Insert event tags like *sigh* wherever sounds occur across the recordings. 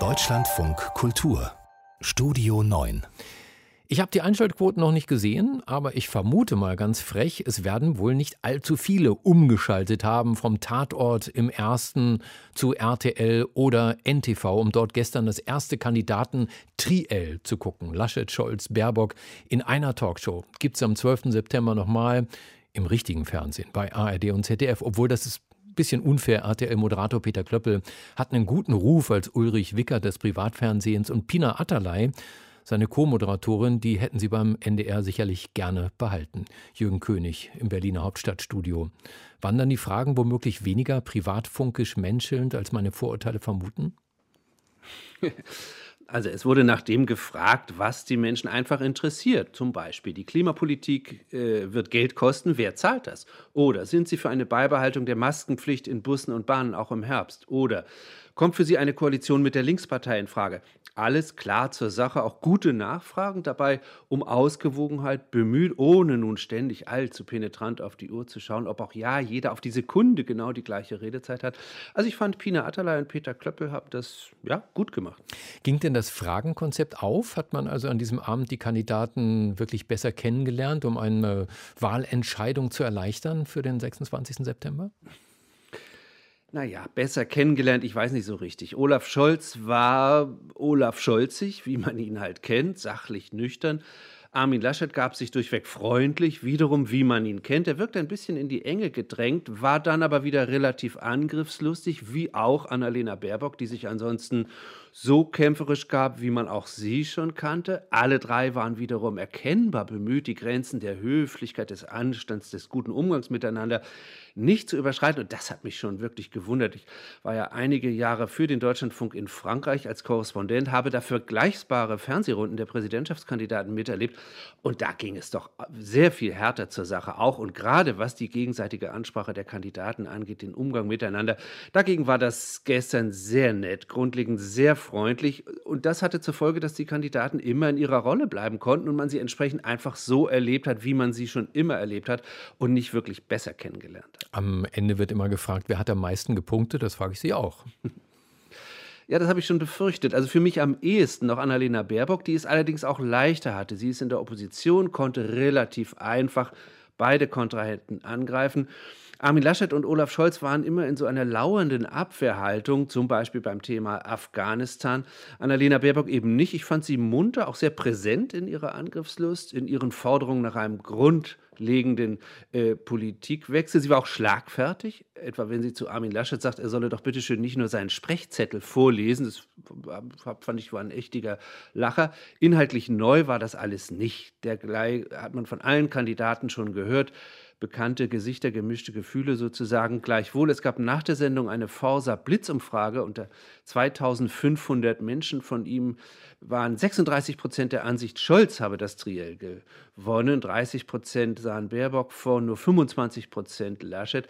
Deutschlandfunk Kultur Studio 9 ich habe die Einschaltquoten noch nicht gesehen, aber ich vermute mal ganz frech, es werden wohl nicht allzu viele umgeschaltet haben vom Tatort im ersten zu RTL oder NTV, um dort gestern das erste Kandidaten Triel zu gucken. Laschet, Scholz, Baerbock in einer Talkshow. Gibt es am 12. September nochmal im richtigen Fernsehen bei ARD und ZDF, obwohl das ist bisschen unfair. RTL-Moderator Peter Klöppel hat einen guten Ruf als Ulrich Wicker des Privatfernsehens und Pina Atterlei seine Co-Moderatorin, die hätten sie beim NDR sicherlich gerne behalten. Jürgen König im Berliner Hauptstadtstudio. Waren die Fragen womöglich weniger privatfunkisch menschelnd, als meine Vorurteile vermuten? *laughs* Also es wurde nach dem gefragt, was die Menschen einfach interessiert. Zum Beispiel die Klimapolitik äh, wird Geld kosten, wer zahlt das? Oder sind Sie für eine Beibehaltung der Maskenpflicht in Bussen und Bahnen auch im Herbst? Oder kommt für Sie eine Koalition mit der Linkspartei in Frage? Alles klar zur Sache, auch gute Nachfragen dabei, um Ausgewogenheit bemüht, ohne nun ständig allzu penetrant auf die Uhr zu schauen, ob auch ja jeder auf die Sekunde genau die gleiche Redezeit hat. Also ich fand, Pina Atterlei und Peter Klöppel haben das ja gut gemacht. Ging denn das Fragenkonzept auf? Hat man also an diesem Abend die Kandidaten wirklich besser kennengelernt, um eine Wahlentscheidung zu erleichtern für den 26. September? Naja, besser kennengelernt, ich weiß nicht so richtig. Olaf Scholz war Olaf Scholzig, wie man ihn halt kennt, sachlich nüchtern. Armin Laschet gab sich durchweg freundlich, wiederum wie man ihn kennt. Er wirkte ein bisschen in die Enge gedrängt, war dann aber wieder relativ angriffslustig, wie auch Annalena Baerbock, die sich ansonsten so kämpferisch gab, wie man auch sie schon kannte. Alle drei waren wiederum erkennbar bemüht, die Grenzen der Höflichkeit, des Anstands, des guten Umgangs miteinander nicht zu überschreiten. Und das hat mich schon wirklich gewundert. Ich war ja einige Jahre für den Deutschlandfunk in Frankreich als Korrespondent, habe da vergleichbare Fernsehrunden der Präsidentschaftskandidaten miterlebt. Und da ging es doch sehr viel härter zur Sache auch. Und gerade was die gegenseitige Ansprache der Kandidaten angeht, den Umgang miteinander, dagegen war das gestern sehr nett, grundlegend sehr freundlich. Und das hatte zur Folge, dass die Kandidaten immer in ihrer Rolle bleiben konnten und man sie entsprechend einfach so erlebt hat, wie man sie schon immer erlebt hat und nicht wirklich besser kennengelernt hat. Am Ende wird immer gefragt, wer hat am meisten gepunktet? Das frage ich Sie auch. *laughs* Ja, das habe ich schon befürchtet. Also für mich am ehesten noch Annalena Baerbock, die es allerdings auch leichter hatte. Sie ist in der Opposition, konnte relativ einfach beide Kontrahenten angreifen. Armin Laschet und Olaf Scholz waren immer in so einer lauernden Abwehrhaltung, zum Beispiel beim Thema Afghanistan. Annalena Baerbock eben nicht. Ich fand sie munter, auch sehr präsent in ihrer Angriffslust, in ihren Forderungen nach einem grundlegenden äh, Politikwechsel. Sie war auch schlagfertig, etwa wenn sie zu Armin Laschet sagt, er solle doch bitte schön nicht nur seinen Sprechzettel vorlesen. Das fand ich war ein echtiger Lacher. Inhaltlich neu war das alles nicht. Dergleich hat man von allen Kandidaten schon gehört bekannte Gesichter, gemischte Gefühle sozusagen. Gleichwohl, es gab nach der Sendung eine Forsa-Blitzumfrage. Unter 2500 Menschen von ihm waren 36 Prozent der Ansicht, Scholz habe das Triell gewonnen. 30 Prozent sahen Baerbock vor, nur 25 Prozent Laschet.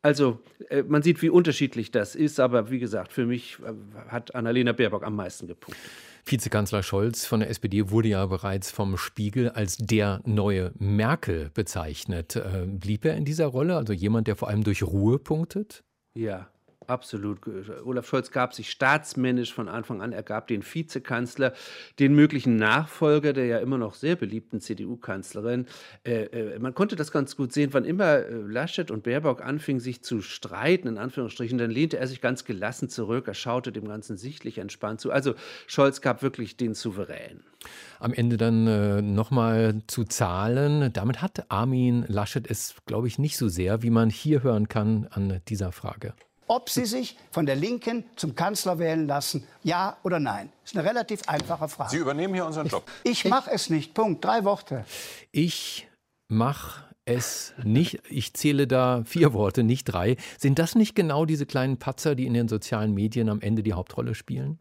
Also äh, man sieht, wie unterschiedlich das ist, aber wie gesagt, für mich äh, hat Annalena Baerbock am meisten gepunktet. Vizekanzler Scholz von der SPD wurde ja bereits vom Spiegel als der neue Merkel bezeichnet. Äh, blieb er in dieser Rolle, also jemand, der vor allem durch Ruhe punktet? Ja, Absolut. Olaf Scholz gab sich staatsmännisch von Anfang an. Er gab den Vizekanzler, den möglichen Nachfolger der ja immer noch sehr beliebten CDU-Kanzlerin. Äh, äh, man konnte das ganz gut sehen, wann immer äh, Laschet und Baerbock anfingen, sich zu streiten, in Anführungsstrichen, dann lehnte er sich ganz gelassen zurück. Er schaute dem Ganzen sichtlich entspannt zu. Also Scholz gab wirklich den Souverän. Am Ende dann äh, nochmal zu Zahlen. Damit hat Armin Laschet es, glaube ich, nicht so sehr, wie man hier hören kann an dieser Frage ob sie sich von der Linken zum Kanzler wählen lassen. Ja oder nein? Das ist eine relativ einfache Frage. Sie übernehmen hier unseren Job. Ich, ich mache es nicht. Punkt. Drei Worte. Ich mache es nicht. Ich zähle da vier Worte, nicht drei. Sind das nicht genau diese kleinen Patzer, die in den sozialen Medien am Ende die Hauptrolle spielen?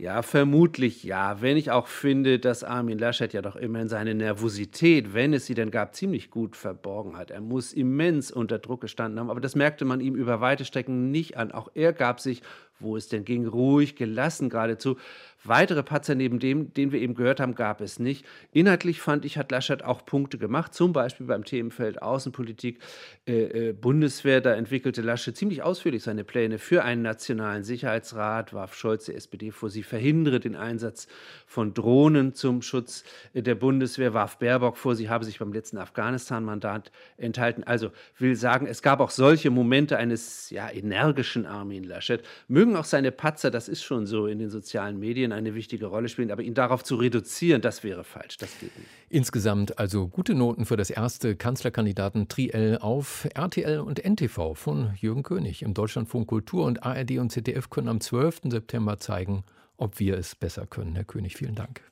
Ja, vermutlich ja. Wenn ich auch finde, dass Armin Laschet ja doch immerhin seine Nervosität, wenn es sie denn gab, ziemlich gut verborgen hat. Er muss immens unter Druck gestanden haben, aber das merkte man ihm über weite Strecken nicht an. Auch er gab sich wo es denn ging, ruhig, gelassen geradezu. Weitere Patzer neben dem, den wir eben gehört haben, gab es nicht. Inhaltlich fand ich, hat Laschet auch Punkte gemacht, zum Beispiel beim Themenfeld Außenpolitik, äh, äh, Bundeswehr. Da entwickelte Laschet ziemlich ausführlich seine Pläne für einen nationalen Sicherheitsrat, warf Scholz der SPD vor, sie verhindere den Einsatz von Drohnen zum Schutz der Bundeswehr, warf Baerbock vor, sie habe sich beim letzten Afghanistan-Mandat enthalten. Also will sagen, es gab auch solche Momente eines ja, energischen Armin Laschet. Mögen auch seine Patzer, das ist schon so in den sozialen Medien, eine wichtige Rolle spielen, aber ihn darauf zu reduzieren, das wäre falsch. Das geht nicht. Insgesamt also gute Noten für das erste Kanzlerkandidaten-Triell auf RTL und NTV von Jürgen König. Im Deutschlandfunk Kultur und ARD und ZDF können am 12. September zeigen, ob wir es besser können. Herr König, vielen Dank.